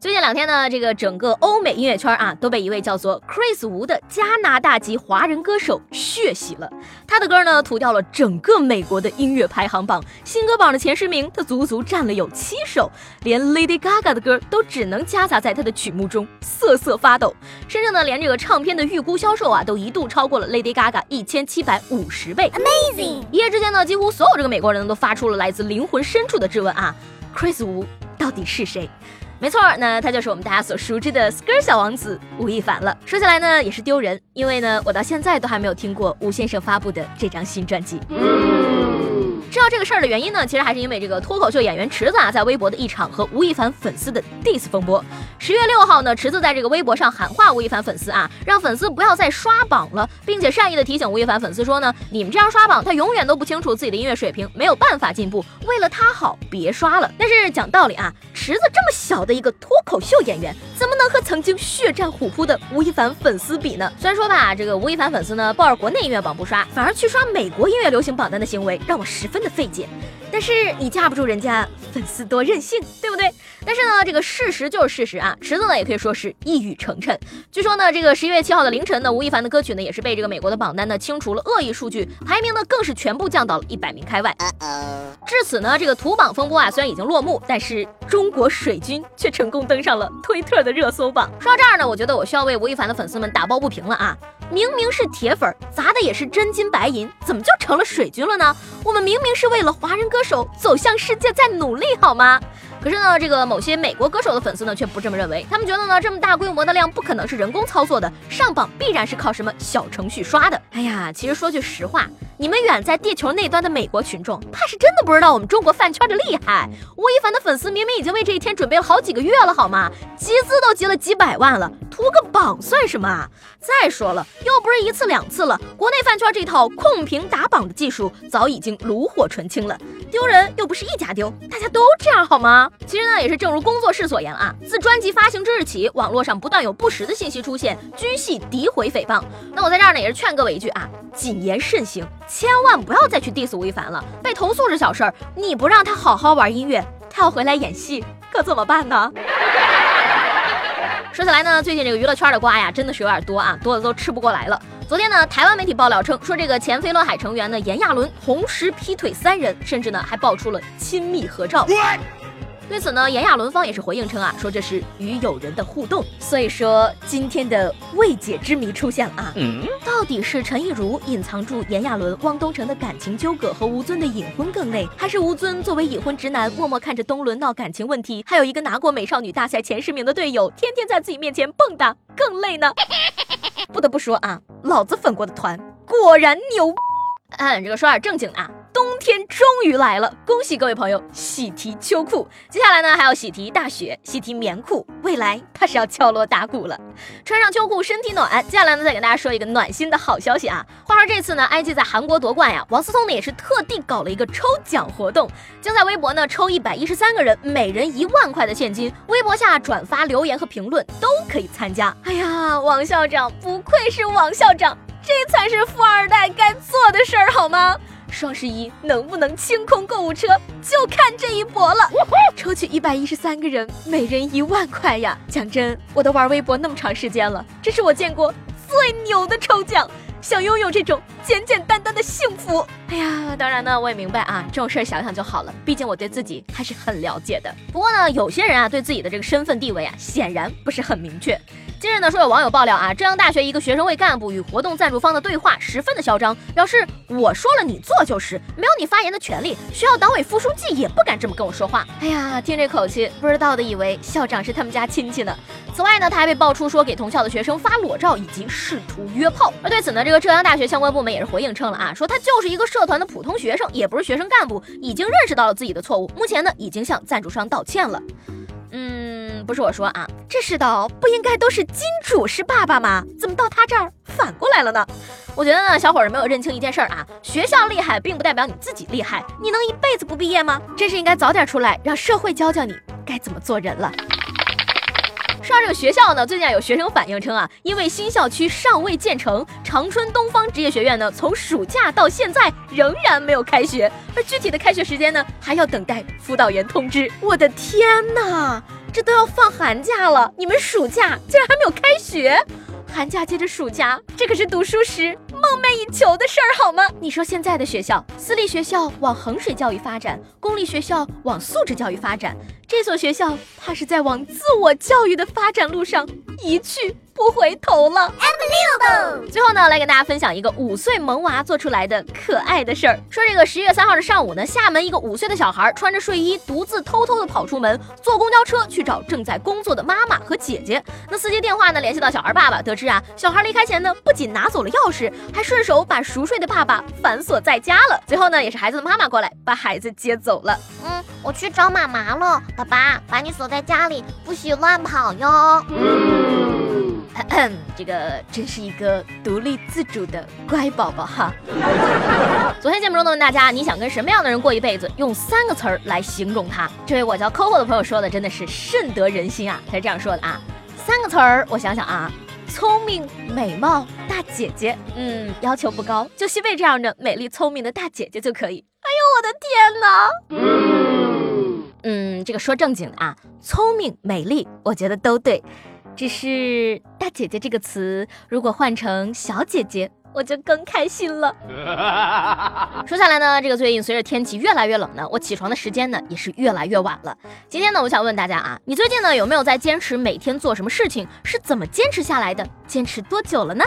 最近两天呢，这个整个欧美音乐圈啊，都被一位叫做 Chris Wu 的加拿大籍华人歌手血洗了。他的歌呢，屠掉了整个美国的音乐排行榜，新歌榜的前十名，他足足占了有七首，连 Lady Gaga 的歌都只能夹杂在他的曲目中，瑟瑟发抖。甚至呢，连这个唱片的预估销售啊，都一度超过了 Lady Gaga 一千七百五十倍，Amazing！一夜之间呢，几乎所有这个美国人都发出了来自灵魂深处的质问啊：Chris Wu 到底是谁？没错，那他就是我们大家所熟知的 Skr 小王子吴亦凡了。说起来呢，也是丢人，因为呢，我到现在都还没有听过吴先生发布的这张新专辑。知道这个事儿的原因呢，其实还是因为这个脱口秀演员池子啊，在微博的一场和吴亦凡粉丝的 diss 风波。十月六号呢，池子在这个微博上喊话吴亦凡粉丝啊，让粉丝不要再刷榜了，并且善意的提醒吴亦凡粉丝说呢，你们这样刷榜，他永远都不清楚自己的音乐水平，没有办法进步。为了他好，别刷了。但是讲道理啊，侄子这么小的一个脱口秀演员，怎能和曾经血战虎扑的吴亦凡粉丝比呢？虽然说吧，这个吴亦凡粉丝呢，抱着国内音乐榜不刷，反而去刷美国音乐流行榜单的行为，让我十分。的费解，但是你架不住人家粉丝多任性，对不对？但是呢，这个事实就是事实啊。池子呢，也可以说是一语成谶。据说呢，这个十一月七号的凌晨呢，吴亦凡的歌曲呢，也是被这个美国的榜单呢清除了恶意数据，排名呢更是全部降到了一百名开外。至此呢，这个土榜风波啊，虽然已经落幕，但是中国水军却成功登上了推特的热搜榜。说到这儿呢，我觉得我需要为吴亦凡的粉丝们打抱不平了啊。明明是铁粉，砸的也是真金白银，怎么就成了水军了呢？我们明明是为了华人歌手走向世界在努力，好吗？可是呢，这个某些美国歌手的粉丝呢，却不这么认为。他们觉得呢，这么大规模的量不可能是人工操作的，上榜必然是靠什么小程序刷的。哎呀，其实说句实话。你们远在地球那端的美国群众，怕是真的不知道我们中国饭圈的厉害。吴亦凡的粉丝明明已经为这一天准备了好几个月了，好吗？集资都集了几百万了，图个榜算什么啊？再说了，又不是一次两次了，国内饭圈这套控评打榜的技术早已经炉火纯青了。丢人又不是一家丢，大家都这样好吗？其实呢，也是正如工作室所言啊，自专辑发行之日起，网络上不断有不实的信息出现，均系诋毁诽谤。那我在这儿呢，也是劝各位一句啊，谨言慎行。千万不要再去 diss 吴亦凡了，被投诉是小事儿，你不让他好好玩音乐，他要回来演戏，可怎么办呢？说起来呢，最近这个娱乐圈的瓜呀，真的是有点多啊，多的都吃不过来了。昨天呢，台湾媒体爆料称，说这个前飞轮海成员呢，炎亚纶同时劈腿三人，甚至呢还爆出了亲密合照。对此呢，炎亚纶方也是回应称啊，说这是与友人的互动。所以说今天的未解之谜出现了啊，到底是陈亦儒隐藏住炎亚纶、汪东城的感情纠葛和吴尊的隐婚更累，还是吴尊作为已婚直男默默看着东伦闹感情问题，还有一个拿过美少女大赛前十名的队友天天在自己面前蹦跶更累呢？不得不说啊，老子粉过的团果然牛。嗯，这个说点正经的。冬天终于来了，恭喜各位朋友喜提秋裤。接下来呢，还要喜提大雪，喜提棉裤，未来怕是要敲锣打鼓了。穿上秋裤，身体暖。接下来呢，再给大家说一个暖心的好消息啊！话说这次呢，IG 在韩国夺冠呀，王思聪呢也是特地搞了一个抽奖活动，将在微博呢抽一百一十三个人，每人一万块的现金。微博下转发、留言和评论都可以参加。哎呀，王校长不愧是王校长，这才是富二代该做的事儿，好吗？双十一能不能清空购物车，就看这一搏了。抽取一百一十三个人，每人一万块呀！讲真，我都玩微博那么长时间了，这是我见过最牛的抽奖。想拥有这种简简单单的幸福，哎呀，当然呢，我也明白啊，这种事儿想想就好了。毕竟我对自己还是很了解的。不过呢，有些人啊，对自己的这个身份地位啊，显然不是很明确。近日呢，说有网友爆料啊，浙江大学一个学生会干部与活动赞助方的对话十分的嚣张，表示我说了你做就是，没有你发言的权利。学校党委副书记也不敢这么跟我说话。哎呀，听这口气，不知道的以为校长是他们家亲戚呢。此外呢，他还被爆出说给同校的学生发裸照以及试图约炮。而对此呢，这个浙江大学相关部门也也是回应称了啊，说他就是一个社团的普通学生，也不是学生干部，已经认识到了自己的错误，目前呢已经向赞助商道歉了。嗯，不是我说啊，这世道不应该都是金主是爸爸吗？怎么到他这儿反过来了呢？我觉得呢，小伙儿没有认清一件事儿啊，学校厉害并不代表你自己厉害，你能一辈子不毕业吗？真是应该早点出来，让社会教教你该怎么做人了。说到这个学校呢，最近啊有学生反映称啊，因为新校区尚未建成，长春东方职业学院呢，从暑假到现在仍然没有开学，而具体的开学时间呢，还要等待辅导员通知。我的天哪，这都要放寒假了，你们暑假竟然还没有开学？寒假接着暑假，这可是读书时梦寐以求的事儿，好吗？你说现在的学校，私立学校往衡水教育发展，公立学校往素质教育发展，这所学校怕是在往自我教育的发展路上一去。不回头了。最后呢，来给大家分享一个五岁萌娃做出来的可爱的事儿。说这个十一月三号的上午呢，厦门一个五岁的小孩穿着睡衣，独自偷偷的跑出门，坐公交车去找正在工作的妈妈和姐姐。那司机电话呢联系到小孩爸爸，得知啊，小孩离开前呢，不仅拿走了钥匙，还顺手把熟睡的爸爸反锁在家了。最后呢，也是孩子的妈妈过来把孩子接走了。嗯，我去找妈妈了。爸爸，把你锁在家里，不许乱跑哟。这个真是一个独立自主的乖宝宝哈。昨天节目中的问大家，你想跟什么样的人过一辈子？用三个词儿来形容他。这位我叫 Coco 的朋友说的真的是甚得人心啊，他是这样说的啊，三个词儿，我想想啊，聪明、美貌、大姐姐。嗯，要求不高，就西贝这样的美丽聪明的大姐姐就可以。哎呦我的天哪！嗯，这个说正经的啊，聪明、美丽，我觉得都对。只是“大姐姐”这个词，如果换成“小姐姐”，我就更开心了。说下来呢，这个最近随着天气越来越冷呢，我起床的时间呢也是越来越晚了。今天呢，我想问大家啊，你最近呢有没有在坚持每天做什么事情？是怎么坚持下来的？坚持多久了呢？